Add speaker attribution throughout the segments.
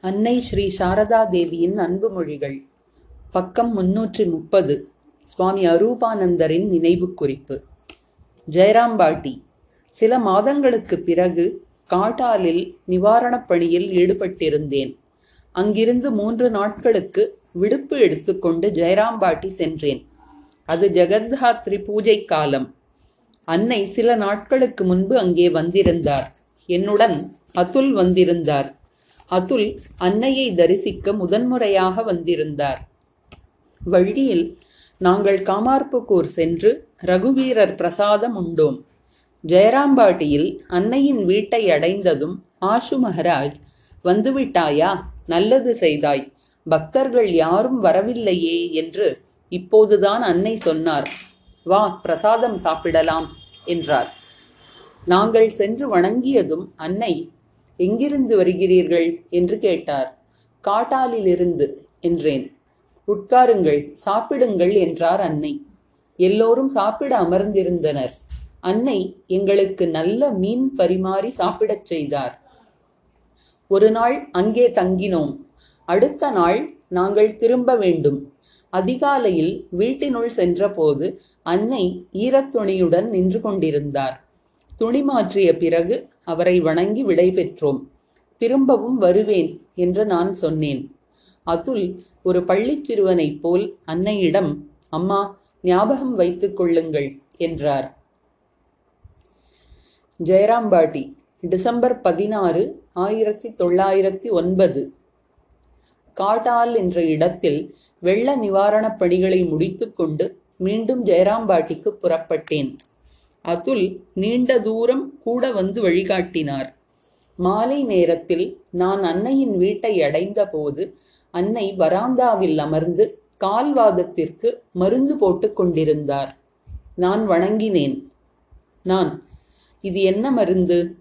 Speaker 1: அன்னை ஸ்ரீ சாரதா தேவியின் அன்பு மொழிகள். பக்கம் முன்னூற்றி முப்பது. சுவாமி அரூபானந்தரின் நினைவு குறிப்பு ஜெயராம்பாட்டி. சில மாதங்களுக்குப் பிறகு காட்டாலில் நிவாரணப் பணியில் ஈடுபட்டிருந்தேன். அங்கிருந்து மூன்று நாட்களுக்கு விடுப்பு எடுத்துக்கொண்டு ஜெயராம்பாட்டி சென்றேன். அது ஜெகத்ஹாத்ரி பூஜை காலம். அன்னை சில நாட்களுக்கு முன்பு அங்கே வந்திருந்தார். என்னுடன் அதுல் வந்திருந்தார். அதுல் அன்னையை தரிசிக்க முதன்முறையாக வந்திருந்தார். வழியில் நாங்கள் காமார்புக்கூர் சென்று ரகுவீரர் பிரசாதம் உண்டோம். ஜெயராம்பாட்டியில் அன்னையின் வீட்டை அடைந்ததும் ஆஷு மகராஜ் வந்துவிட்டாயா? நல்லது செய்தாய். பக்தர்கள் யாரும் வரவில்லையே என்று இப்போதுதான் அன்னை சொன்னார். வா பிரசாதம் சாப்பிடலாம் என்றார். நாங்கள் சென்று வணங்கியதும் அன்னை எங்கிருந்து வருகிறீர்கள்? என்று கேட்டார். காட்டாலிலிருந்து என்றேன். உட்காருங்கள் சாப்பிடுங்கள் என்றார் அன்னை. எல்லோரும் சாப்பிட அமர்ந்திருந்தனர். அன்னை எங்களுக்கு நல்ல மீன் பரிமாறி சாப்பிடச் செய்தார். ஒரு நாள் அங்கே தங்கினோம். அடுத்த நாள் நாங்கள் திரும்ப வேண்டும். அதிகாலையில் வீட்டினுள் சென்றபோது அன்னை ஈரத்துணியுடன் நின்று கொண்டிருந்தார். துணி மாற்றிய பிறகு அவரை வணங்கி விடை பெற்றோம் திரும்பவும் வருவேன் என்று நான் சொன்னேன். அதுல் ஒரு பள்ளிச் சிறுவனைப் போல் அன்னையிடம் அம்மா ஞாபகம் வைத்துக் கொள்ளுங்கள் என்றார். ஜெயராம்பாட்டி டிசம்பர் பதினாறு ஆயிரத்தி தொள்ளாயிரத்தி ஒன்பது. காட்டால் என்ற இடத்தில் வெள்ள நிவாரணப் பணிகளை முடித்துக்கொண்டு மீண்டும் ஜெயராம்பாட்டிக்கு புறப்பட்டேன். அதுல் நீண்ட தூரம் கூட வந்து வழிகாட்டினார். மாலை நேரத்தில் நான் அன்னையின் வீட்டை அடைந்தபோது அன்னை வராந்தாவில் அமர்ந்து கால்வாதத்திற்கு மருந்து போட்டுக் கொண்டிருந்தார். நான் வணங்கினேன். நான் இது என்ன மருந்து?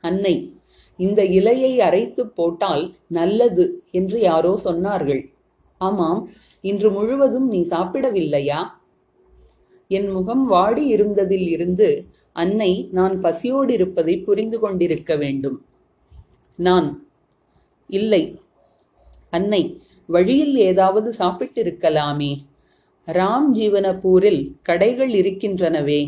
Speaker 1: அன்னை இந்த இலையை அரைத்து போட்டால் நல்லது என்று யாரோ சொன்னார்கள். ஆமாம் இன்று முழுவதும் நீ சாப்பிடவில்லையா? என் முகம் வாடி இருந்ததில் இருந்து அன்னை நான் பசியோடு இருப்பதை புரிந்து கொண்டிருக்க வேண்டும். நான் இல்லை அன்னை வழியில் ஏதாவது சாப்பிட்டிருக்கலாமே. ராம் ஜீவனபூரில் கடைகள் இருக்கின்றனவே.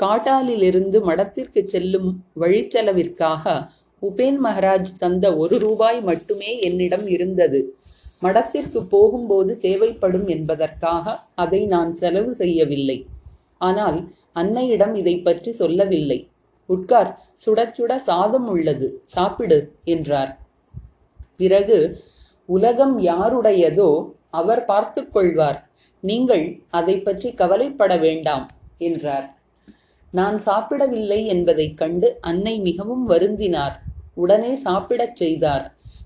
Speaker 1: காட்டாலிலிருந்து மடத்திற்கு செல்லும் வழிச்செலவிற்காக உபேன் மகராஜ் தந்த ஒரு ரூபாய் மட்டுமே என்னிடம் இருந்தது. மடத்திற்கு போகும்போது தேவைப்படும் என்பதற்காக அதை நான் செலவு செய்யவில்லை. ஆனால் அன்னையிடம் இதை பற்றி சொல்லவில்லை. உட்கார் சுட சுட சாதம் உள்ளது சாப்பிடு என்றார். பிறகு உலகம் யாருடையதோ அவர் பார்த்து கொள்வார். நீங்கள் அதை பற்றி கவலைப்பட வேண்டாம் என்றார். நான் சாப்பிடவில்லை என்பதைக் கண்டு அன்னை மிகவும் வருந்தினார். உடனே சாப்பிடச் செய்தார்.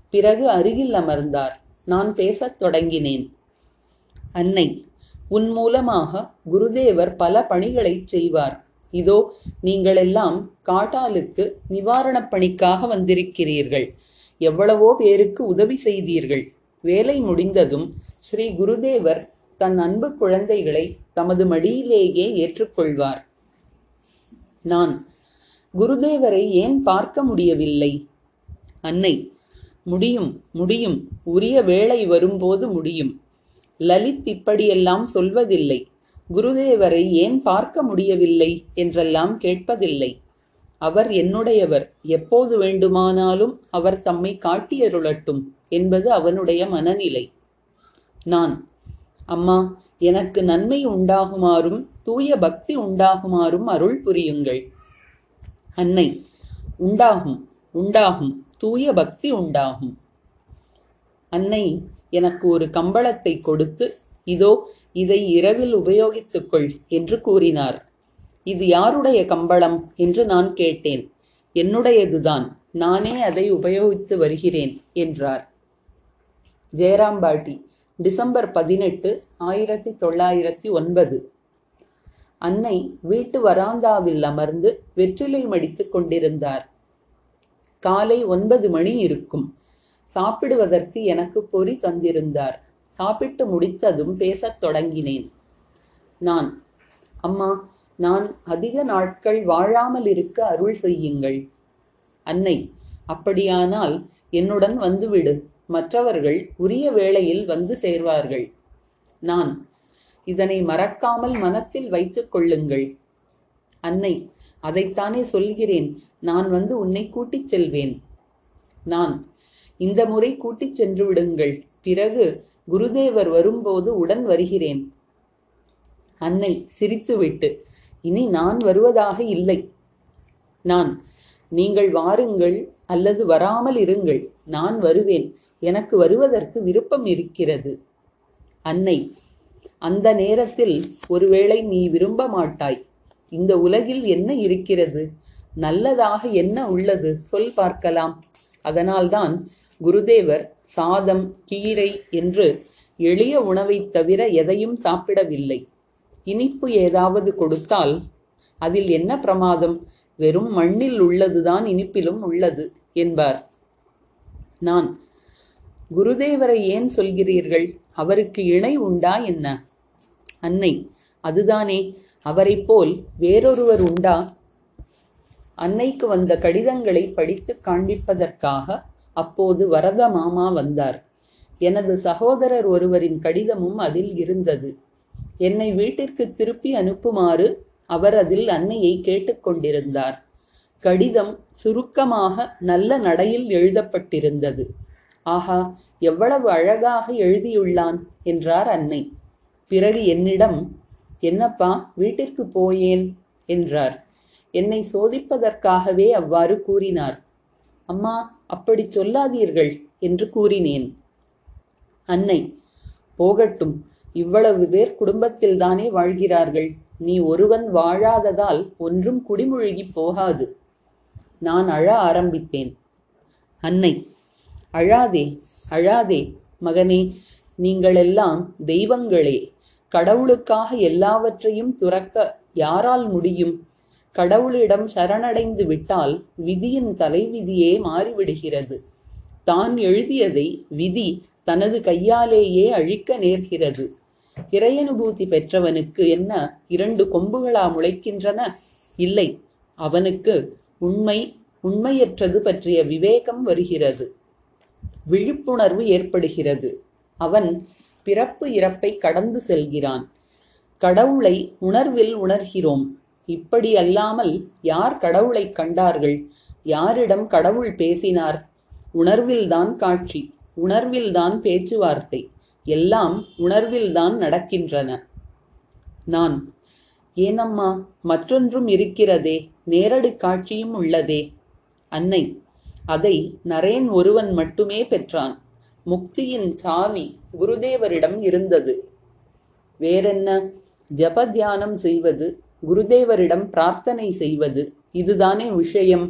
Speaker 1: பிறகு அருகில் அமர்ந்தார். நான் பேசத் தொடங்கினேன். அன்னை உன் மூலமாக குருதேவர் பல பணிகளைச் செய்வார். இதோ நீங்களெல்லாம் காட்டாலுக்கு நிவாரணப் பணிக்காக வந்திருக்கிறீர்கள். எவ்வளவோ பேருக்கு உதவி செய்தீர்கள். வேலை முடிந்ததும் ஸ்ரீ குருதேவர் தன் அன்பு குழந்தைகளை தமது மடியிலேயே ஏற்றுக்கொள்வார். நான் குருதேவரை ஏன் பார்க்க முடியவில்லை? அன்னை முடியும் முடியும். உரிய வேளை வரும்போது முடியும். லலித் இப்படியெல்லாம் சொல்வதில்லை. குருதேவரை ஏன் பார்க்க முடியவில்லை என்றெல்லாம் கேட்பதில்லை. அவர் என்னுடையவர். எப்போது வேண்டுமானாலும் அவர் தம்மை காட்டியருளட்டும் என்பது அவனுடைய மனநிலை. நான் அம்மா எனக்கு நன்மை உண்டாகுமாறும் தூய பக்தி உண்டாகுமாறும் அருள் புரியுங்கள். அன்னை உண்டாகும் உண்டாகும். தூய பக்தி உண்டாகும். அன்னை எனக்கு ஒரு கம்பளத்தை கொடுத்து இதோ இதை இரவில் உபயோகித்துக்கொள் என்று கூறினார். இது யாருடைய கம்பளம் என்று நான் கேட்டேன். என்னுடையதுதான். நானே அதை உபயோகித்து வருகிறேன் என்றார். ஜெயராம்பாட்டி டிசம்பர் பதினெட்டு ஆயிரத்தி தொள்ளாயிரத்தி ஒன்பது. அன்னை வீட்டு வராந்தாவில் அமர்ந்து வெற்றிலை மடித்துக் கொண்டிருந்தார். காலை ஒன்பது மணி இருக்கும். சாப்பிடுவதற்கு எனக்கு பொறி தந்திருந்தார். சாப்பிட்டு முடித்ததும் பேசத் தொடங்கினேன். நான் அம்மா நான் அதிக நாட்கள் வாழாமல் இருக்க அருள் செய்யுங்கள். அன்னை அப்படியானால் என்னுடன் வந்துவிடு. மற்றவர்கள் உரிய வேளையில் வந்து சேர்வார்கள். நான் இதனை மறக்காமல் மனத்தில் வைத்துக் கொள்ளுங்கள். அன்னை அதைத்தானே சொல்கிறேன். நான் வந்து உன்னை கூட்டிச் செல்வேன். நான் இந்த முறை கூட்டிச் சென்று விடுங்கள். பிறகு குருதேவர் வரும்போது உடன் வருகிறேன். அன்னை சிரித்துவிட்டு இனி நான் வருவதாக இல்லை. நான் நீங்கள் வாருங்கள் அல்லது வராமல் இருங்கள். நான் வருவேன். எனக்கு வருவதற்கு விருப்பம் இருக்கிறது. அன்னை அந்த நேரத்தில் ஒருவேளை நீ விரும்ப மாட்டாய். இந்த உலகில் என்ன இருக்கிறது? நல்லதாக என்ன உள்ளது? சொல் பார்க்கலாம். அதனால்தான் குருதேவர் சாதம் கீரை என்று எளிய உணவைத் தவிர எதையும் சாப்பிடவில்லை. இனிப்பு ஏதாவது கொடுத்தால் அதில் என்ன பிரமாதம்? வெறும் மண்ணில் உள்ளதுதான் இனிப்பிலும் உள்ளது என்பார். நான் குருதேவரை ஏன் சொல்கிறீர்கள்? அவருக்கு இணை உண்டா என்ன? அன்னை அதுதானே. அவரைப் போல் வேறொருவர் உண்டா? அன்னைக்கு வந்த கடிதங்களை படித்து காண்பிப்பதற்காக அப்போது வரத மாமா வந்தார். எனது சகோதரர் ஒருவரின் கடிதமும் அதில் இருந்தது. என்னை வீட்டிற்கு திருப்பி அனுப்புமாறு அவர் அதில் அன்னையை கேட்டுக்கொண்டிருந்தார் கடிதம் சுருக்கமாக நல்ல நடையில் எழுதப்பட்டிருந்தது. ஆஹா எவ்வளவு அழகாக எழுதியுள்ளான் என்றார் அன்னை. பிறகு என்னிடம் என்னப்பா வீட்டிற்கு போயேன் என்றார். என்னை சோதிப்பதற்காகவே அவ்வாறு கூறினார். அம்மா அப்படி சொல்லாதீர்கள் என்று கூறினேன். அன்னை போகட்டும் இவ்வளவு பேர் குடும்பத்தில் தானே வாழ்கிறார்கள் நீ ஒருவன் வாழாததால் ஒன்றும் குடிமுழுகி போகாது. நான் அழ ஆரம்பித்தேன். அன்னை அழாதே அழாதே மகனே நீங்களெல்லாம் தெய்வங்களே கடவுளுக்காக எல்லாவற்றையும் துறக்க யாரால் முடியும்? கடவுளிடம் சரணடைந்து விட்டால் விதியின் தலைவிதியே மாறிவிடுகிறது. தான் எழுதியதை விதி தனது கையாலேயே அழிக்க நேர்கிறது. இறையனுபூதி பெற்றவனுக்கு என்ன இரண்டு கொம்புகளா முளைக்கின்றன? இல்லை அவனுக்கு உண்மை உண்மையற்றது பற்றிய விவேகம் வருகிறது. விழிப்புணர்வு ஏற்படுகிறது. அவன் பிறப்பு இறப்பை கடந்து செல்கிறான். கடவுளை உணர்வில் உணர்கிறோம். இப்படி அல்லாமல் யார் கடவுளை கண்டார்கள்? யாரிடம் கடவுள் பேசினார்? உணர்வில்தான் காட்சி உணர்வில்தான் பேச்சுவார்த்தை எல்லாம் உணர்வில்தான் நடக்கின்றன. நான் ஏனம்மா மற்றொன்றும் இருக்கிறதே நேரடி காட்சியும் உள்ளதே. அன்னை அதை நரேன் ஒருவன் மட்டுமே பெற்றான். முக்தியின் சாவி குருதேவரிடம் இருந்தது. வேறென்ன? ஜப தியானம் செய்வது குருதேவரிடம் பிரார்த்தனை செய்வது இதுதானே விஷயம்.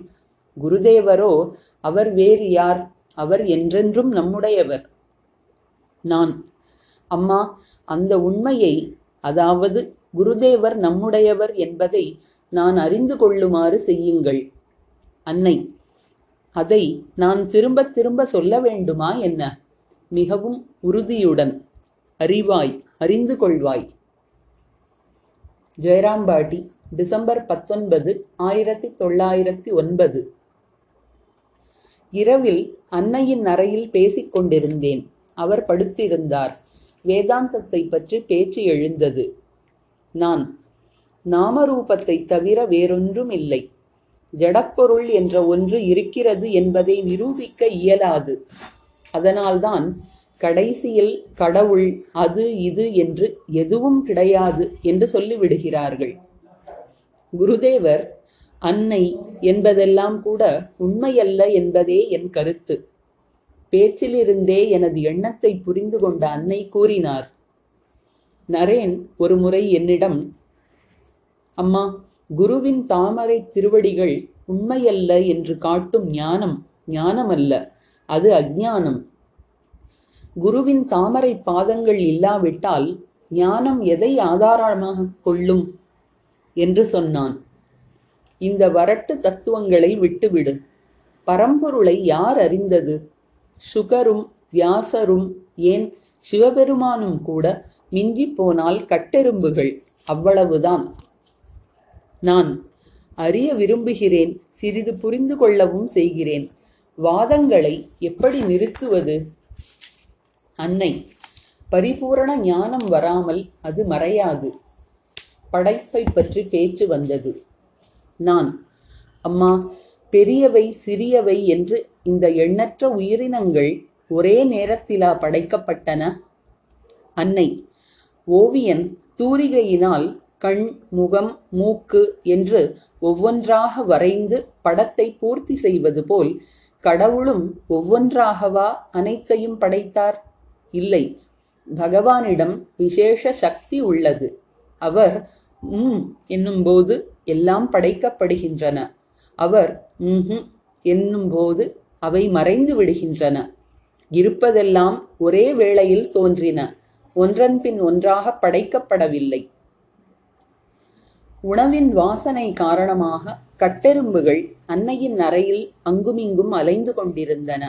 Speaker 1: குருதேவரோ அவர் வேறு யார்? அவர் என்றென்றும் நம்முடையவர். நான் அம்மா அந்த உண்மையை அதாவது குருதேவர் நம்முடையவர் என்பதை நான் அறிந்து கொள்ளுமாறு செய்யுங்கள். அன்னை அதை நான் திரும்ப திரும்ப சொல்ல வேண்டுமா என்ன? மிகவும் உறுதியுடன் அறிவாய் அறிந்து கொள்வாய். ஜெயராம்பாட்டி டிசம்பர் பத்தொன்பது ஆயிரத்தி தொள்ளாயிரத்தி ஒன்பது. இரவில் அன்னையின் அறையில் பேசிக் கொண்டிருந்தேன். அவர் படுத்திருந்தார். வேதாந்தத்தை பற்றி பேச்சு எழுந்தது. நான் நாமரூபத்தை தவிர வேறொன்றும் இல்லை ஜடப்பொருள் என்ற ஒன்று இருக்கிறது என்பதை நிரூபிக்க இயலாது. அதனால்தான் கடைசியில் கடவுள் அது இது என்று எதுவும் கிடையாது என்று சொல்லிவிடுகிறார்கள். குருதேவர் அன்னை என்பதெல்லாம் கூட உண்மையல்ல என்பதே என் கருத்து. பேச்சிலிருந்தே எனது எண்ணத்தை புரிந்து கொண்ட அன்னை கூறினார். நரேன் ஒரு முறை என்னிடம் அம்மா குருவின் தாமரை திருவடிகள் உண்மையல்ல என்று காட்டும் ஞானம் ஞானமல்ல. அது அஜ்ஞானம். குருவின் தாமரை பாதங்கள் இல்லாவிட்டால் ஞானம் எதை ஆதாரமாக கொள்ளும்? என்று சொன்னான். இந்த வரட்டு தத்துவங்களை விட்டுவிடு. பரம்பொருளை யார் அறிந்தது? சுகரும் வியாசரும் ஏன் சிவபெருமானும் கூட மிஞ்சி போனால் கட்டெரும்புகள்? அவ்வளவுதான். நான் அறிய விரும்புகிறேன் சிறிது புரிந்து கொள்ளவும் செய்கிறேன். வாதங்களை எப்படி நிறுத்துவது? அன்னை பரிபூரண ஞானம் வராமல் அது மறையாது. படைப்பை பற்றி பேச்சு வந்தது. நான் அம்மா பெரியவை சிறியவை என்று இந்த எண்ணற்ற உயிரினங்கள் ஒரே நேரத்திலா படைக்கப்பட்டன? அன்னை ஓவியன் தூரிகையினால் கண் முகம் மூக்கு என்று ஒவ்வொன்றாக வரைந்து படத்தை பூர்த்தி செய்வது போல் கடவுளும் ஒவ்வொன்றாகவா அனைத்தையும் படைத்தார்? இல்லை. பகவானிடம் விசேஷ சக்தி உள்ளது. அவர் உம் என்னும்போது எல்லாம் படைக்கப்படுகின்றன. அவர் ம்ஹும் என்னும்போது அவை மறைந்து விடுகின்றன. இருப்பதெல்லாம் ஒரே வேளையில் தோன்றின. ஒன்றன் பின் ஒன்றாக படைக்கப்படவில்லை. உணவின் வாசனை காரணமாக கட்டெரும்புகள் அன்னையின் அறையில் அங்குமிங்கும் அலைந்து கொண்டிருந்தன.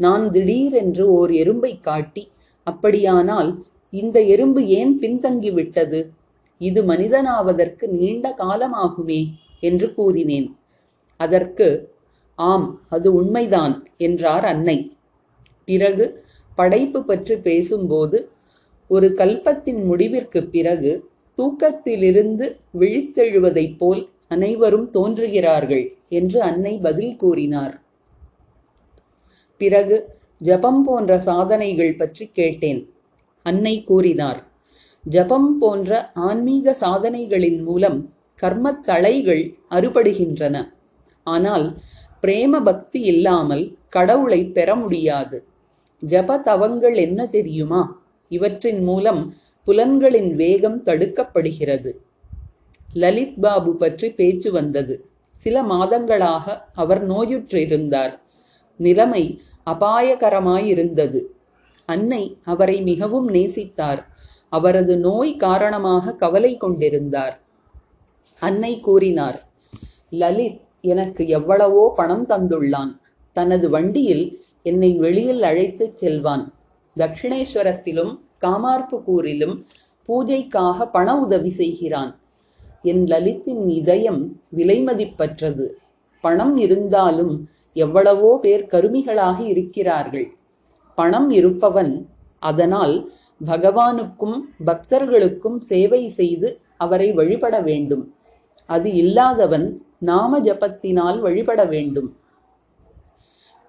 Speaker 1: நான் திடீரென்று ஓர் எறும்பை காட்டி அப்படியானால் இந்த எறும்பு ஏன் பின்தங்கிவிட்டது இது மனிதனாவதற்கு நீண்ட காலமாகுமே என்று கூறினேன். அதற்கு ஆம் அது உண்மைதான் என்றார் அன்னை. பிறகு படைப்பு பற்றி பேசும்போது ஒரு கல்பத்தின் முடிவிற்கு பிறகு தூக்கத்திலிருந்து விழித்தெழுவதைப் போல் அனைவரும் தோன்றுகிறார்கள் என்று அன்னை பதில் கூறினார். பிறகு ஜபம் போன்ற சாதனைகள் பற்றி கேட்டேன். அன்னை கூறினார் ஜபம் போன்ற ஆன்மீக சாதனைகளின் மூலம் கர்மத் தளைகள் அறுபடுகின்றன. ஆனால் பிரேம பக்தி இல்லாமல் கடவுளை பெற முடியாது. ஜப தவங்கள் என்ன தெரியுமா? இவற்றின் மூலம் புலன்களின் வேகம் தடுக்கப்படுகிறது. லலித் பாபு பற்றி பேச்சு வந்தது. சில மாதங்களாக அவர் நோயுற்றிருந்தார். நிலைமை அபாயகரமாயிருந்தது. அன்னை அவரை மிகவும் நேசித்தார். அவரது நோய் காரணமாக கவலை கொண்டிருந்தார். அன்னை கூறினார் லலித் எனக்கு எவ்வளவோ பணம் தந்துள்ளான். தனது வண்டியில் என்னை வெளியில் அழைத்துச் செல்வான். தட்சிணேஸ்வரத்திலும் காமார்புகூரிலும் பூஜைக்காக பண உதவி செய்கிறான். என் லலித்தின் இதயம் விலைமதிப்பற்றது. பணம் இருந்தாலும் எவ்வளவோ பேர் கருமிகளாக இருக்கிறார்கள். பணம் இருப்பவன் அதனால் பகவானுக்கும் பக்தர்களுக்கும் சேவை செய்து அவரை வழிபட வேண்டும். அது இல்லாதவன் நாம ஜபத்தினால் வழிபட வேண்டும்.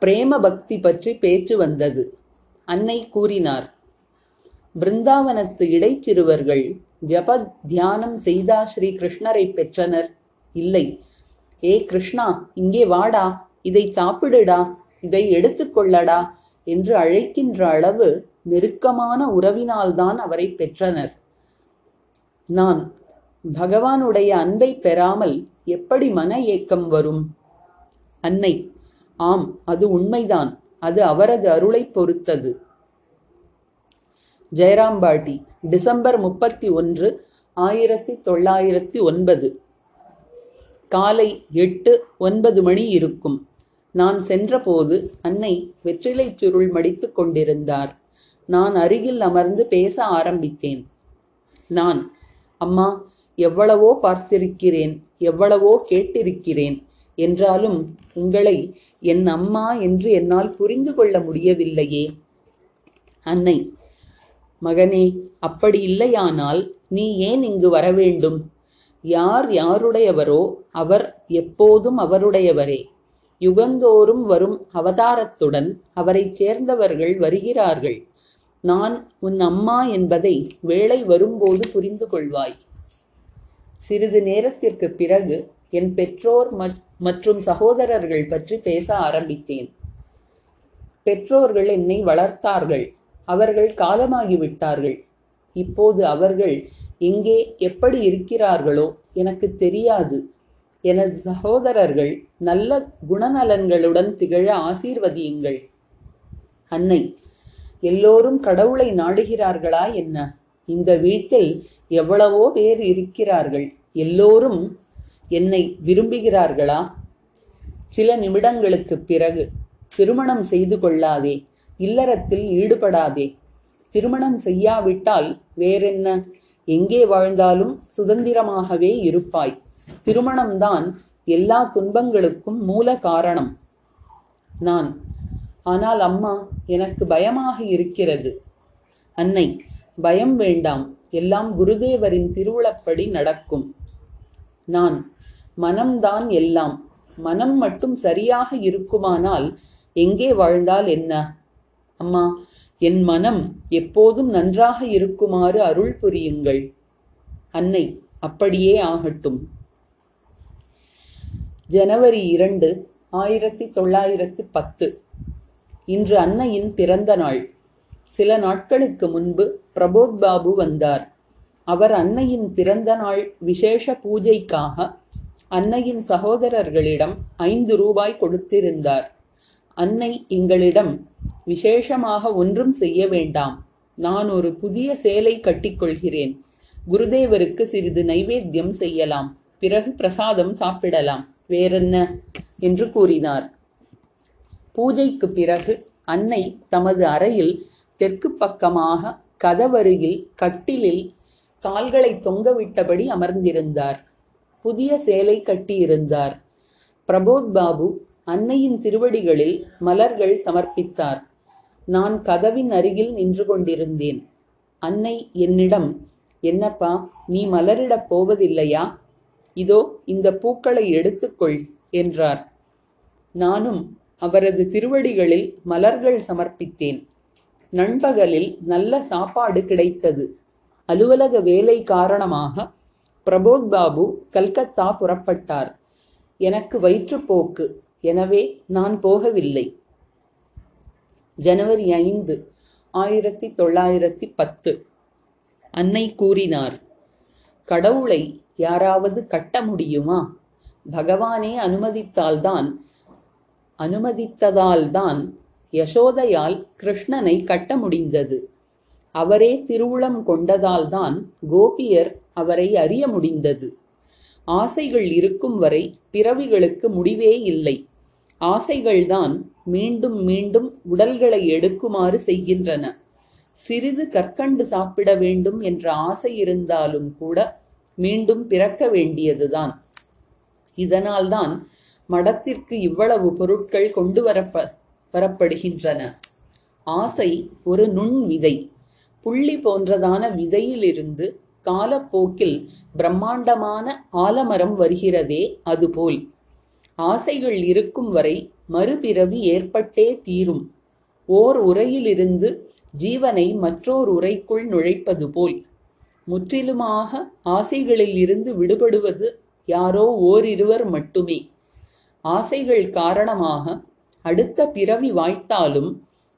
Speaker 1: பிரேம பக்தி பற்றி பேச்சு வந்தது. அன்னை கூறினார் பிருந்தாவனத்து இடைச்சிறுவர்கள் ஜப தியானம் செய்தா ஸ்ரீ கிருஷ்ணரை பெற்றனர். இல்லை. ஏ கிருஷ்ணா இங்கே வாடா இதை சாப்பிடுடா இதை எடுத்துக்கொள்ளடா என்று அழைக்கின்ற அளவு நெருக்கமான உறவினால்தான் அவரை பெற்றனர். நான் பகவானுடைய அன்பை பெறாமல் எப்படி மன ஏக்கம் வரும்? அன்னை ஆம் அது உண்மைதான். அது அவரது அருளைப் பொறுத்தது. ஜெயராம்பாட்டி டிசம்பர் முப்பத்தி ஒன்று ஆயிரத்தி தொள்ளாயிரத்தி ஒன்பது. காலை எட்டு ஒன்பது மணி இருக்கும். நான் சென்றபோது அன்னை வெற்றிலைச் சுருள் மடித்து கொண்டிருந்தார். நான் அருகில் அமர்ந்து பேச ஆரம்பித்தேன். நான் அம்மா எவ்வளவோ பார்த்திருக்கிறேன் எவ்வளவோ கேட்டிருக்கிறேன் என்றாலும் உங்களை என் அம்மா என்று என்னால் புரிந்து கொள்ள முடியவில்லையே. அன்னை மகனே அப்படி இல்லையானால் நீ ஏன் இங்கு வர வேண்டும் யார் யாருடையவரோ அவர் எப்போதும் அவருடையவரே. யுகந்தோறும் வரும் அவதாரத்துடன் அவரைச் சேர்ந்தவர்கள் வருகிறார்கள். நான் உன் அம்மா என்பதை வேளை வரும்போது புரிந்து கொள்வாய். சிறிது நேரத்திற்கு பிறகு என் பெற்றோர் மற்றும் சகோதரர்கள் பற்றி பேச ஆரம்பித்தேன். பெற்றோர்கள் என்னை வளர்த்தார்கள். அவர்கள் காலமாகிவிட்டார்கள். இப்போது அவர்கள் எங்கே எப்படி இருக்கிறார்களோ எனக்கு தெரியாது. எனது சகோதரர்கள் நல்ல குணநலன்களுடன் திகழ ஆசீர்வதியுங்கள். அன்னை எல்லோரும் கடவுளை நாடுகிறார்களா என்ன? இந்த வீட்டில் எவ்வளவோ பேர் இருக்கிறார்கள். எல்லோரும் என்னை விரும்புகிறார்களா? சில நிமிடங்களுக்கு பிறகு திருமணம் செய்து கொள்ளாதே. இல்லறத்தில் ஈடுபடாதே. திருமணம் செய்யாவிட்டால் வேறென்ன? எங்கே வாழ்ந்தாலும் சுதந்திரமாகவே இருப்பாய். திருமணம்தான் எல்லா துன்பங்களுக்கும் மூல காரணம். நான் ஆனால் அம்மா எனக்கு பயமாக இருக்கிறது. அன்னை பயம் வேண்டாம். எல்லாம் குருதேவரின் திருவுளப்படி நடக்கும். நான் மனம்தான் எல்லாம். மனம் மட்டும் சரியாக இருக்குமானால் எங்கே வாழ்ந்தால் என்ன? அம்மா என் மனம் எப்போதும் நன்றாக இருக்குமாறு அருள் புரியுங்கள். அன்னை அப்படியே ஆகட்டும். ஜனவரி இரண்டு ஆயிரத்தி தொள்ளாயிரத்தி பத்து. இன்று அன்னையின் பிறந்த நாள். சில நாட்களுக்கு முன்பு பிரபோத் பாபு வந்தார். அவர் அன்னையின் பிறந்த நாள் விசேஷ பூஜைக்காக அன்னையின் சகோதரர்களிடம் ஐந்து ரூபாய் கொடுத்திருந்தார். அன்னை எங்களிடம் விசேஷமாக ஒன்றும் செய்ய வேண்டாம். நான் ஒரு புதிய சேலை கட்டிக்கொள்கிறேன். குருதேவருக்கு சிறிது நைவேத்தியம் செய்யலாம். பிறகு பிரசாதம் சாப்பிடலாம். வேறென்ன? என்று கூறினார். பூஜைக்கு பிறகு அன்னை தமது அறையில் தெற்கு பக்கமாக கதவருகில் கட்டிலில் கால்களை தொங்கவிட்டபடி அமர்ந்திருந்தார். புதிய சேலை கட்டியிருந்தார். பிரபோத் பாபு அன்னையின் திருவடிகளில் மலர்கள் சமர்ப்பித்தார். நான் கதவின் அருகில் நின்று கொண்டிருந்தேன். அன்னை என்னிடம் என்னப்பா நீ மலரிடப் போவதில்லையா? இதோ இந்த பூக்களை எடுத்துக்கொள் என்றார். நானும் அவரது திருவடிகளில் மலர்கள் சமர்ப்பித்தேன். நண்பகலில் நல்ல சாப்பாடு கிடைத்தது. அலுவலக வேலை காரணமாக பிரபோத் பாபு கல்கத்தா புறப்பட்டார். எனக்கு வயிற்றுப்போக்கு. எனவே நான் போகவில்லை. ஜனவரி ஐந்து ஆயிரத்தி தொள்ளாயிரத்தி பத்து. அன்னை கூறினார் கடவுளை யாராவது கட்ட முடியுமா? பகவானே அனுமதித்தால்தான் அனுமதித்ததால்தான் யசோதையால் கிருஷ்ணனை கட்ட முடிந்தது. அவரே திருவுளம் கொண்டதால்தான் கோபியர் அவரை அறிய முடிந்தது. ஆசைகள் இருக்கும் வரை பிறவிகளுக்கு முடிவே இல்லை. ஆசைகள்தான் மீண்டும் மீண்டும் உடல்களை எடுக்குமாறு செய்கின்றன. சிறிது கற்கண்டு சாப்பிட வேண்டும் என்ற ஆசை இருந்தாலும் கூட மீண்டும் பிறக்க வேண்டியதுதான். இதனால்தான் மடத்திற்கு இவ்வளவு பொருட்கள் கொண்டு வரப்ப வரப்படுகின்றன. ஆசை ஒரு நுண் விதை. புள்ளி போன்றதான விதையிலிருந்து காலப்போக்கில் பிரம்மாண்டமான ஆலமரம் வருகிறதே அதுபோல். ஆசைகள் இருக்கும் வரை மறுபிறவி ஏற்பட்டே தீரும். ஓர் உரையிலிருந்து ஜீவனை மற்றோர் உரைக்குள் நுழைப்பது போல். முற்றிலுமாக ஆசைகளில் இருந்து விடுபடுவது யாரோ ஓரிருவர் மட்டுமே. ஆசைகள் காரணமாக அடுத்த பிறவி வாய்த்தாலும்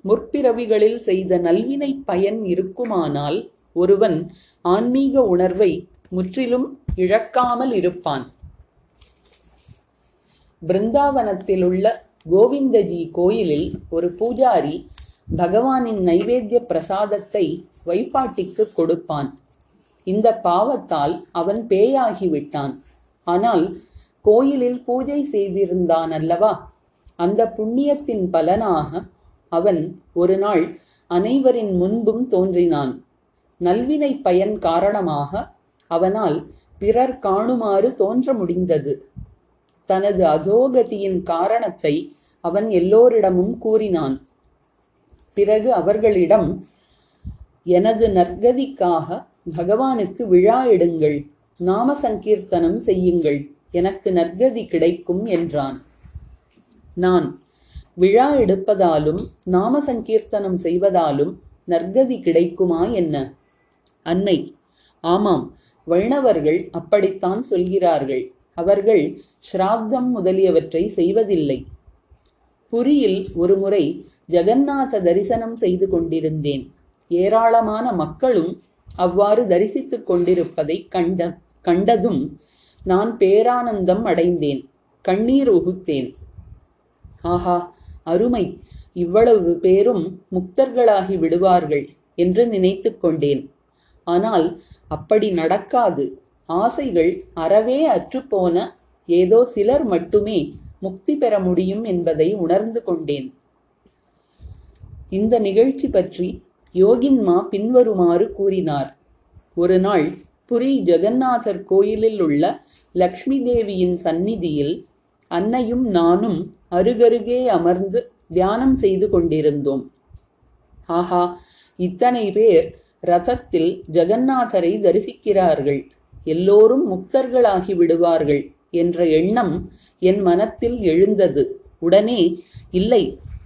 Speaker 1: முற்பிறவிகளில் செய்த நல்வினை பயன் இருக்குமானால் ஒருவன் ஆன்மீக உணர்வை முற்றிலும் இழக்காமல் இருப்பான். பிருந்தாவனத்திலுள்ள கோவிந்தஜி கோயிலில் ஒரு பூஜாரி பகவானின் நைவேத்திய பிரசாதத்தை வைப்பாட்டிக்கு கொடுப்பான். இந்த பாவத்தால் அவன் பேயாகிவிட்டான். ஆனால் கோயிலில் பூஜை செய்திருந்தான் அல்லவா அந்த புண்ணியத்தின் பலனாக அவன் ஒரு நாள் அனைவரின் முன்பும் தோன்றினான். நல்வினை பயன் காரணமாக அவனால் பிறர் காணுமாறு தோன்ற முடிந்தது. தனது அதோகதியின் காரணத்தை அவன் எல்லோரிடமும் கூறினான். பிறகு அவர்களிடம் எனது நற்கதிக்காக பகவானுக்கு விழா எடுங்கள் நாம சங்கீர்த்தனம் செய்யுங்கள் எனக்கு நற்கதி கிடைக்கும் என்றான். நான் விழா எடுப்பதாலும் நாம சங்கீர்த்தனம் செய்வதாலும் நற்கதி கிடைக்குமா என்ன? அன்னை ஆமாம் வைணவர்கள் அப்படித்தான் சொல்கிறார்கள். அவர்கள் ஸ்ராத்தம் முதலியவற்றை செய்வதில்லை. புரியில் ஒருமுறை ஜெகநாத தரிசனம் செய்து கொண்டிருந்தேன். ஏராளமான மக்களும் அவ்வாறு தரிசித்துக் கொண்டிருப்பதை கண்ட கண்டதும் நான் பேரானந்தம் அடைந்தேன் கண்ணீர் உகுத்தேன் ஆஹா அருமை! இவ்வளவு பேரும் முக்தர்களாகி விடுவார்கள் என்று நினைத்து கொண்டேன். ஆனால் அப்படி நடக்காது. ஆசைகள் அறவே அற்றுப்போன ஏதோ சிலர் மட்டுமே முக்தி பெற முடியும் என்பதை உணர்ந்து கொண்டேன். இந்த நிகழ்ச்சி பற்றி யோகின்மா பின்வருமாறு கூறினார். ஒரு நாள் புரி ஜெகநாதர் கோயிலில் உள்ள லக்ஷ்மி தேவியின் சந்நிதியில் அன்னையும் நானும் அருகருகே அமர்ந்து தியானம் செய்து கொண்டிருந்தோம். ஆஹா இத்தனை பேர் ரதத்தில் ஜெகநாதரை தரிசிக்கிறார்கள். எல்லோரும் முக்தர்களாகி விடுவார்கள் என்ற எண்ணம் என் மனத்தில் எழுந்தது. உடனே இல்லை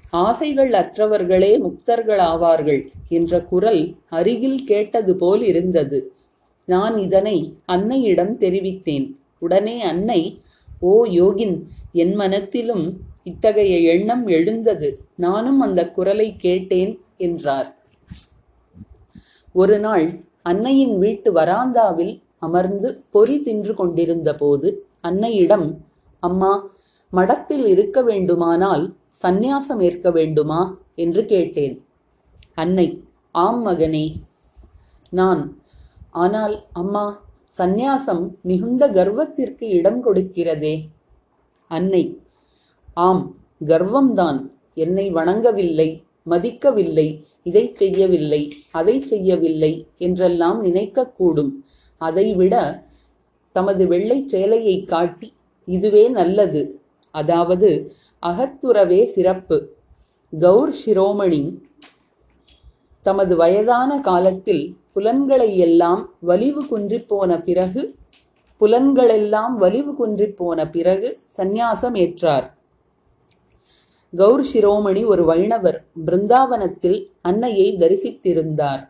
Speaker 1: ஆசைகள் அற்றவர்களே முக்தர்களாவார்கள் என்ற குரல் அருகில் கேட்டது போல் இருந்தது. நான் இதனை அன்னையிடம் தெரிவித்தேன். உடனே அன்னை ஓ யோகின் என் மனத்திலும் இத்தகைய எண்ணம் எழுந்தது. நானும் அந்த குரலை கேட்டேன் என்றார். ஒரு நாள் அன்னையின் வீட்டு வராந்தாவில் அமர்ந்து பொறி தின்று கொண்டிருந்த போது அன்னையிடம் அம்மா மடத்தில் இருக்க வேண்டுமானால் சந்நியாசம் ஏற்க வேண்டுமா என்று கேட்டேன். அன்னை ஆம் மகனே. நான் ஆனால் அம்மா சந்நியாசம் மிகுந்த கர்வத்திற்கு இடம் கொடுக்கிறதே. அன்னை ஆம் கர்வம்தான். என்னை வணங்கவில்லை மதிக்கவில்லை இதை செய்யவில்லை அதை செய்யவில்லை என்றெல்லாம் நினைக்கக்கூடும். அதைவிட தமது வெள்ளைச் சேலையை காட்டி இதுவே நல்லது. அதாவது அகத்துறவே சிறப்பு. கௌர் சிரோமணி தமது வயதான காலத்தில் புலன்களை எல்லாம் வலிவு குன்றிப் போன பிறகு புலன்களெல்லாம் வலிவு குன்றிப் போன பிறகு சந்நியாசம் ஏற்றார். கௌர் சிரோமணி ஒரு வைணவர் பிருந்தாவனத்தில் அன்னையை தரிசித்திருந்தார்.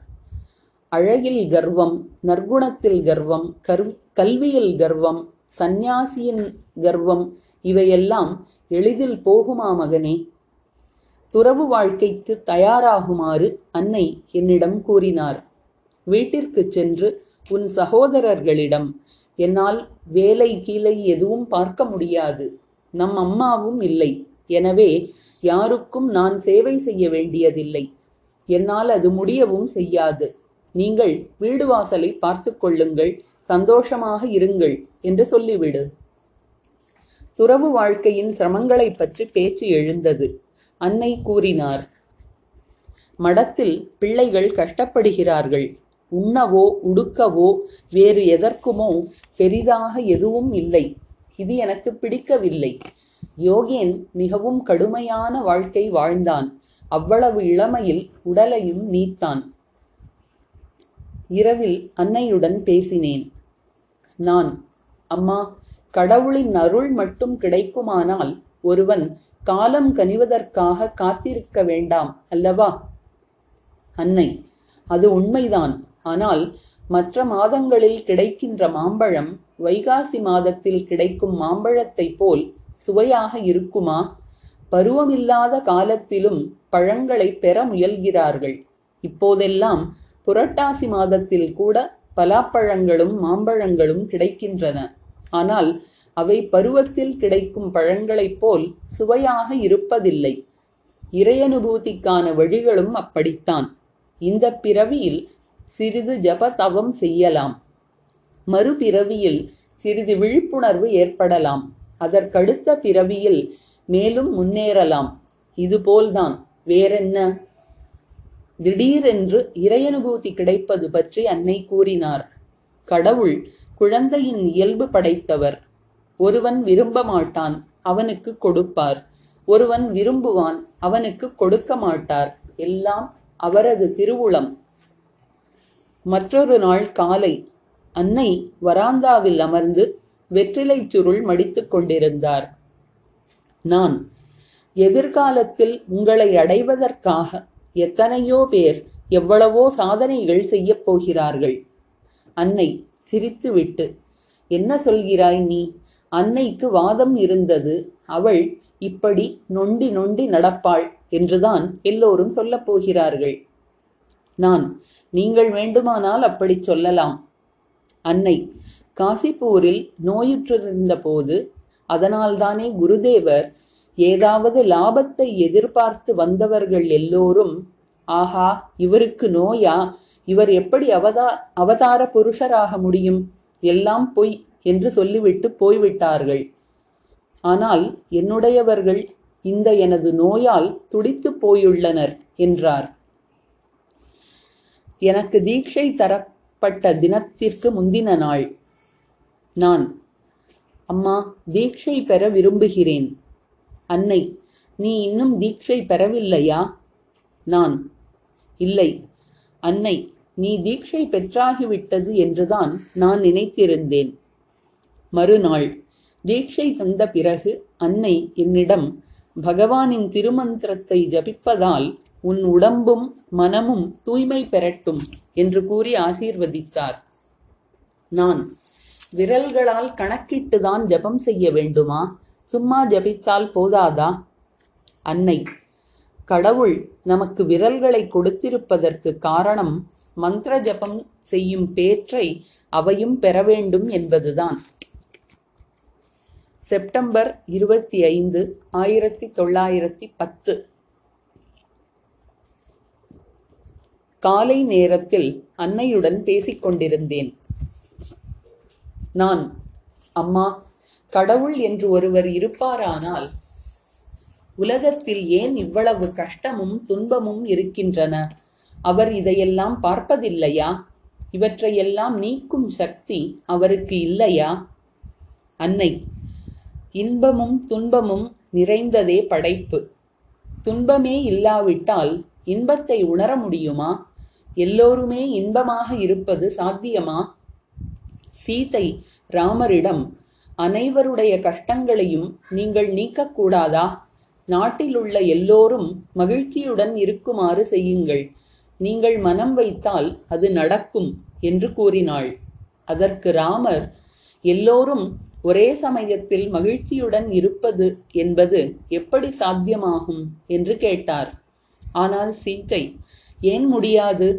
Speaker 1: அழகில் கர்வம் நற்குணத்தில் கர்வம் கர் கல்வியில் கர்வம் சந்நியாசியின் கர்வம் இவையெல்லாம் எளிதில் போகுமா மகனே? துறவு வாழ்க்கைக்கு தயாராகுமாறு அன்னை என்னிடம் கூறினார். வீட்டிற்கு சென்று உன் சகோதரர்களிடம் என்னால் வேலை கீழே எதுவும் பார்க்க முடியாது நம் அம்மாவும் இல்லை எனவே யாருக்கும் நான் சேவை செய்ய வேண்டியதில்லை என்னால் அது முடியவும் செய்யாது. நீங்கள் வீடு வாசலை பார்த்து கொள்ளுங்கள் சந்தோஷமாக இருங்கள் என்று சொல்லிவிடு. துறவு வாழ்க்கையின் சிரமங்களைப் பற்றி பேச்சு எழுந்தது. அன்னை கூறினார் மடத்தில் பிள்ளைகள் கஷ்டப்படுகிறார்கள். உண்ணவோ உடுக்கவோ வேறு எதற்குமோ பெரிதாக எதுவும் இல்லை. இது எனக்கு பிடிக்கவில்லை. யோகேன் மிகவும் கடுமையான வாழ்க்கை வாழ்ந்தான். அவ்வளவு இளமையில் உடலையும் நீத்தான். இரவில் அன்னையுடன் பேசினேன். நான் அம்மா கடவுளின் அருள் மட்டும் கிடைக்குமானால் ஒருவன் காலம் கனிவதற்காக காத்திருக்க வேண்டாம் அல்லவா? அன்னை அது உண்மைதான். ஆனால் மற்ற மாதங்களில் கிடைக்கின்ற மாம்பழம் வைகாசி மாதத்தில் கிடைக்கும் மாம்பழத்தைப் போல் சுவையாக இருக்குமா? பருவமில்லாத காலத்திலும் பழங்களை பெற முயல்கிறார்கள். இப்போதெல்லாம் புரட்டாசி மாதத்தில் கூட பலாப்பழங்களும் மாம்பழங்களும் கிடைக்கின்றன. ஆனால் அவை பருவத்தில் கிடைக்கும் பழங்களைப் போல் சுவையாக இருப்பதில்லை. இறையனுபூதிக்கான வழிகளும் அப்படித்தான். இந்த பிறவியில் சிறிது ஜப தவம் செய்யலாம். மறுபிறவியில் சிறிது விழிப்புணர்வு ஏற்படலாம். அதற்கடுத்த பிறவியில் மேலும் முன்னேறலாம். இதுபோல்தான். வேறென்ன? திடீரென்று இறையனுபூதி கிடைப்பது பற்றி அன்னை கூறினார். கடவுள் குழந்தையின் இயல்பு படைத்தவர். ஒருவன் விரும்ப மாட்டான் அவனுக்கு கொடுப்பார். ஒருவன் விரும்புவான் அவனுக்கு கொடுக்க மாட்டார். எல்லாம் அவரது திருவுளம். மற்றொரு நாள் காலை அன்னை வராந்தாவில் அமர்ந்து வெற்றிலைச் சுருள் மடித்துக் கொண்டிருந்தார். நான் எதிர்காலத்தில் உங்களை அடைவதற்காக எத்தனையோ பேர் எவ்வளவோ சாதனைகள் செய்யப் போகிறார்கள். அன்னை சிரித்துவிட்டு என்ன சொல்கிறாய் நீ? அன்னைக்கு வாதம் இருந்தது. அவள் இப்படி நொண்டி நொண்டி நடப்பாள் என்றுதான் எல்லோரும் சொல்லப் போகிறார்கள். நான் நீங்கள் வேண்டுமானால் அப்படி சொல்லலாம். அன்னை காசிப்பூரில் நோயுற்றிருந்த போது அதனால்தானே குருதேவர் ஏதாவது லாபத்தை எதிர்பார்த்து வந்தவர்கள் எல்லோரும் ஆஹா இவருக்கு நோயா? இவர் எப்படி அவதா அவதார புருஷராக முடியும்? எல்லாம் பொய் என்று சொல்லிவிட்டு போய்விட்டார்கள். ஆனால் என்னுடையவர்கள் இந்த எனது நோயால் துடித்துப் போயுள்ளனர் என்றார். எனக்கு தீட்சை தரப்பட்ட தினத்திற்கு முந்தின நாள். நான் அம்மா தீட்சை பெற விரும்புகிறேன். அன்னை நீ இன்னும் தீட்சை பெறவில்லையா? நான் இல்லை. அன்னை நீ தீட்சை பெற்றாகிவிட்டது என்றுதான் நான் நினைத்திருந்தேன். மறுநாள் தீட்சை தந்த பிறகு அன்னை என்னிடம் பகவானின் திருமந்திரத்தை ஜபிப்பதால் உன் உடம்பும் மனமும் தூய்மை பெறட்டும் என்று கூறி ஆசீர்வதித்தார். நான் விரல்களால் கணக்கிட்டுதான் ஜபம் செய்ய வேண்டுமா? சும்மா ஜபித்தால் போதாதா? அன்னை கடவுள் நமக்கு விரல்களை கொடுத்திருப்பதற்கு காரணம் மந்திர ஜபம் செய்யும் பேற்றை அவையும் பெற வேண்டும் என்பதுதான். செப்டம்பர் இருபத்தி ஐந்து ஆயிரத்தி தொள்ளாயிரத்தி பத்து காலை நேரத்தில் அன்னையுடன் பேசிக்கொண்டிருந்தேன். நான் அம்மா கடவுள் என்று ஒருவர் இருப்பாரானால் உலகத்தில் ஏன் இவ்வளவு கஷ்டமும் துன்பமும் இருக்கின்றன? அவர் இதையெல்லாம் பார்ப்பதில்லையா? இவற்றையெல்லாம் நீக்கும் சக்தி அவருக்கு இல்லையா? அன்னை இன்பமும் துன்பமும் நிறைந்ததே படைப்பு. துன்பமே இல்லாவிட்டால் இன்பத்தை உணர முடியுமா? எல்லோருமே இன்பமாக இருப்பது சாத்தியமா? சீதை ராமரிடம் அனைவருடைய கஷ்டங்களையும் நீங்கள் நீக்கக்கூடாதா? நாட்டிலுள்ள எல்லோரும் மகிழ்ச்சியுடன் இருக்குமாறு செய்யுங்கள். நீங்கள் மனம் வைத்தால் அது நடக்கும் என்று கூறினாள். அதற்கு ராமர் எல்லோரும் ஒரே சமயத்தில் மகிழ்ச்சியுடன் இருப்பது என்பது எப்படி சாத்தியமாகும்? என்று கேட்டார். ஆனால் சீத்தை ஏன் முடியாது?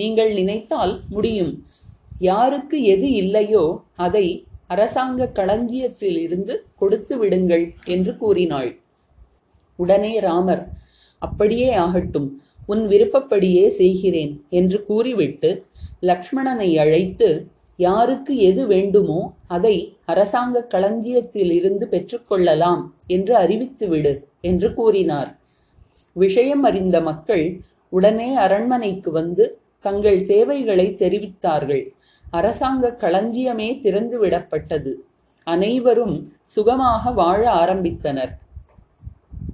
Speaker 1: நீங்கள் நினைத்தால் முடியும். யாருக்கு எது இல்லையோ அதை அரசாங்க களஞ்சியத்தில் இருந்து கொடுத்து விடுங்கள் என்று கூறினாள். உடனே ராமர் அப்படியே ஆகட்டும் உன் விருப்பப்படியே செய்கிறேன் என்று கூறிவிட்டு லக்ஷ்மணனை அழைத்து யாருக்கு எது வேண்டுமோ அதை அரசாங்க களஞ்சியத்தில் இருந்து பெற்றுக்கொள்ளலாம் என்று அறிவித்துவிடு என்று கூறினார். விஷயம் அறிந்த மக்கள் உடனே அரண்மனைக்கு வந்து தங்கள் சேவைகளை தெரிவித்தார்கள். அரசாங்க களஞ்சியமே திறந்துவிடப்பட்டது. அனைவரும் சுகமாக வாழ ஆரம்பித்தனர்.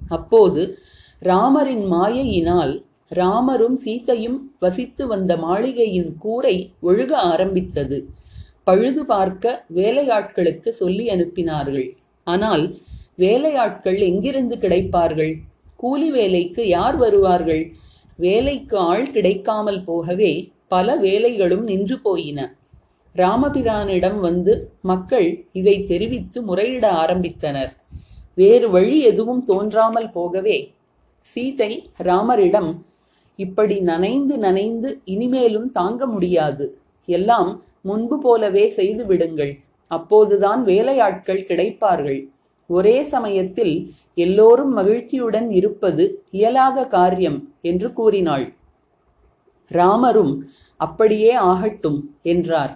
Speaker 1: அப்போது ராமரின் மாயையினால் ராமரும் சீதையும் வசித்து வந்த மாளிகையின் கூரை ஒழுக ஆரம்பித்தது. பழுது பார்க்க வேலையாட்களுக்கு சொல்லி அனுப்பினார்கள். ஆனால் வேலையாட்கள் எங்கிருந்து கிடைப்பார்கள்? கூலி வேலைக்கு யார் வருவார்கள்? வேலைக்கு ஆள் கிடைக்காமல் போகவே பல வேலைகளும் நின்று போயின. ராமபிரானிடம் வந்து மக்கள் இதை தெரிவித்து முறையிட ஆரம்பித்தனர். வேறு வழி எதுவும் தோன்றாமல் போகவே சீதை ராமரிடம் இப்படி நனைந்து நனைந்து இனிமேலும் தாங்க முடியாது. எல்லாம் முன்பு போலவே செய்து விடுங்கள். அப்போதுதான் வேலையாட்கள் கிடைப்பார்கள். ஒரே சமயத்தில் எல்லோரும் மகிழ்ச்சியுடன் இருப்பது இயலாத காரியம் என்று கூறினாள். ராமரும் அப்படியே ஆகட்டும் என்றார்.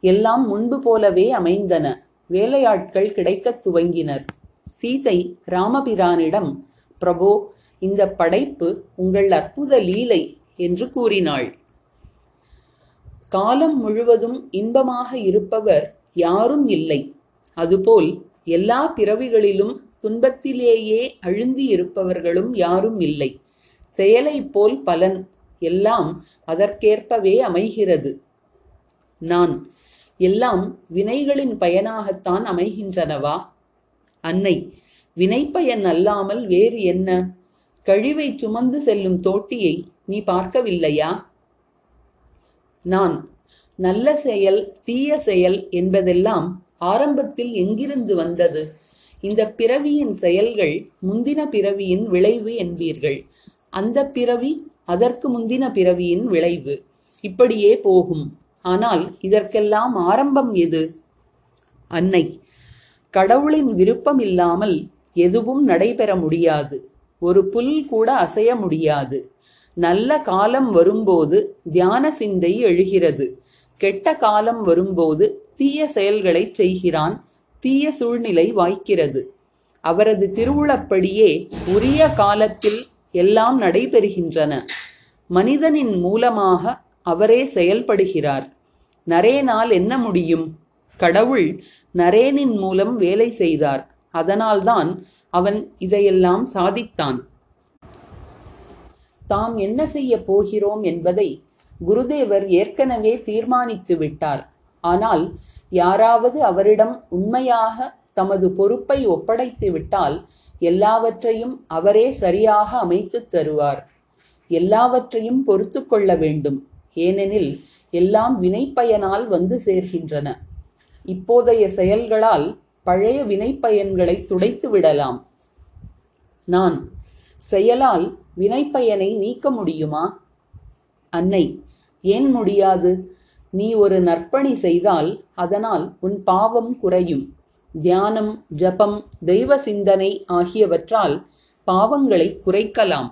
Speaker 1: எல்லாம் முன்பு போலவே அமைந்தன. வேலையாட்கள் கிடைக்கத் துவங்கினர். சீதை ராமபிரானிடம் பிரபோ இந்த படைப்பு உங்கள் அற்புத லீலை என்று கூறினாள். காலம் முழுவதும் இன்பமாக இருப்பவர் யாரும் இல்லை. அதுபோல் எல்லா பிறவிகளிலும் துன்பத்திலேயே அழுந்தி இருப்பவர்களும் யாரும் இல்லை. செயலைப் போல் பலன் எல்லாம் அதற்கேற்பவே அமைகிறது. நான் எல்லாம் வினைகளின் பயனாகத்தான் அமைகின்றனவா? அன்னை வினைப்பயன் அல்லாமல் வேறு என்ன? கழிவை சுமந்து செல்லும் தோட்டியை நீ பார்க்கவில்லையா? நான் நல்ல செயல் தீய செயல் என்பதெல்லாம் ஆரம்பத்தில் எங்கிருந்து வந்தது? இந்த பிறவியின் செயல்கள் முந்தின பிறவியின் விளைவு என்பீர்கள். அந்த பிறவி அதற்கு முந்தின பிறவியின் விளைவு. இப்படியே போகும். ஆனால் இதற்கெல்லாம் ஆரம்பம் எது? அன்னை கடவுளின் விருப்பம் இல்லாமல் எதுவும் நடைபெற முடியாது. ஒரு புல் கூட அசைய முடியாது. நல்ல காலம் வரும்போது தியான சிந்தை எழுகிறது. கெட்ட காலம் வரும்போது தீய செயல்களை செய்கிறான் தீய சூழ்நிலை வாய்க்கிறது. அவரது திருவுளப்படியே உரிய காலத்தில் எல்லாம் நடைபெறுகின்றன. மனிதனின் மூலமாக அவரே செயல்படுகிறார். நரேனால் என்ன முடியும்? கடவுள் நரேனின் மூலம் வேலை செய்தார். அதனால்தான் அவன் இதையெல்லாம் சாதித்தான். தாம் என்ன செய்ய போகிறோம் என்பதை குருதேவர் ஏற்கனவே தீர்மானித்து விட்டார். ஆனால் யாராவது அவரிடம் உண்மையாக தமது பொறுப்பை ஒப்படைத்து விட்டால் எல்லாவற்றையும் அவரே சரியாக அமைத்துத் தருவார். எல்லாவற்றையும் பொறுத்து கொள்ள வேண்டும். ஏனெனில் எல்லாம் வினைப்பயனால் வந்து சேர்கின்றன. இப்போதைய செயல்களால் பழைய வினைப்பயன்களை துடைத்து விடலாம். நான் செயலால் வினைப்பயனை நீக்க முடியுமா? அன்னை ஏன் முடியாது? நீ ஒரு நற்பணி செய்தால் அதனால் உன் பாவம் குறையும். தியானம் ஜபம் தெய்வ சிந்தனை ஆகியவற்றால் பாவங்களை குறைக்கலாம்.